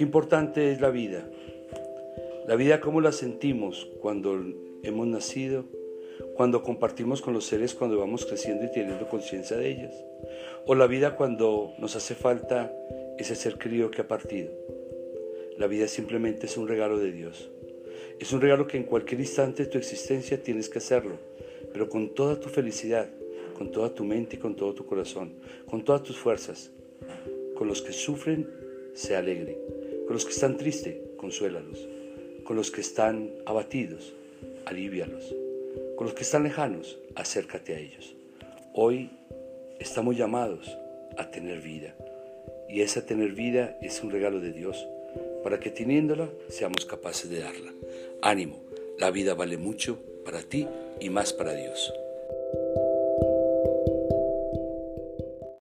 Qué importante es la vida. La vida cómo la sentimos cuando hemos nacido, cuando compartimos con los seres cuando vamos creciendo y teniendo conciencia de ellas. O la vida cuando nos hace falta ese ser querido que ha partido. La vida simplemente es un regalo de Dios. Es un regalo que en cualquier instante de tu existencia tienes que hacerlo, pero con toda tu felicidad, con toda tu mente y con todo tu corazón, con todas tus fuerzas. Con los que sufren, se alegre. Con los que están tristes, consuélalos. Con los que están abatidos, alivialos. Con los que están lejanos, acércate a ellos. Hoy estamos llamados a tener vida. Y esa tener vida es un regalo de Dios para que teniéndola seamos capaces de darla. Ánimo, la vida vale mucho para ti y más para Dios.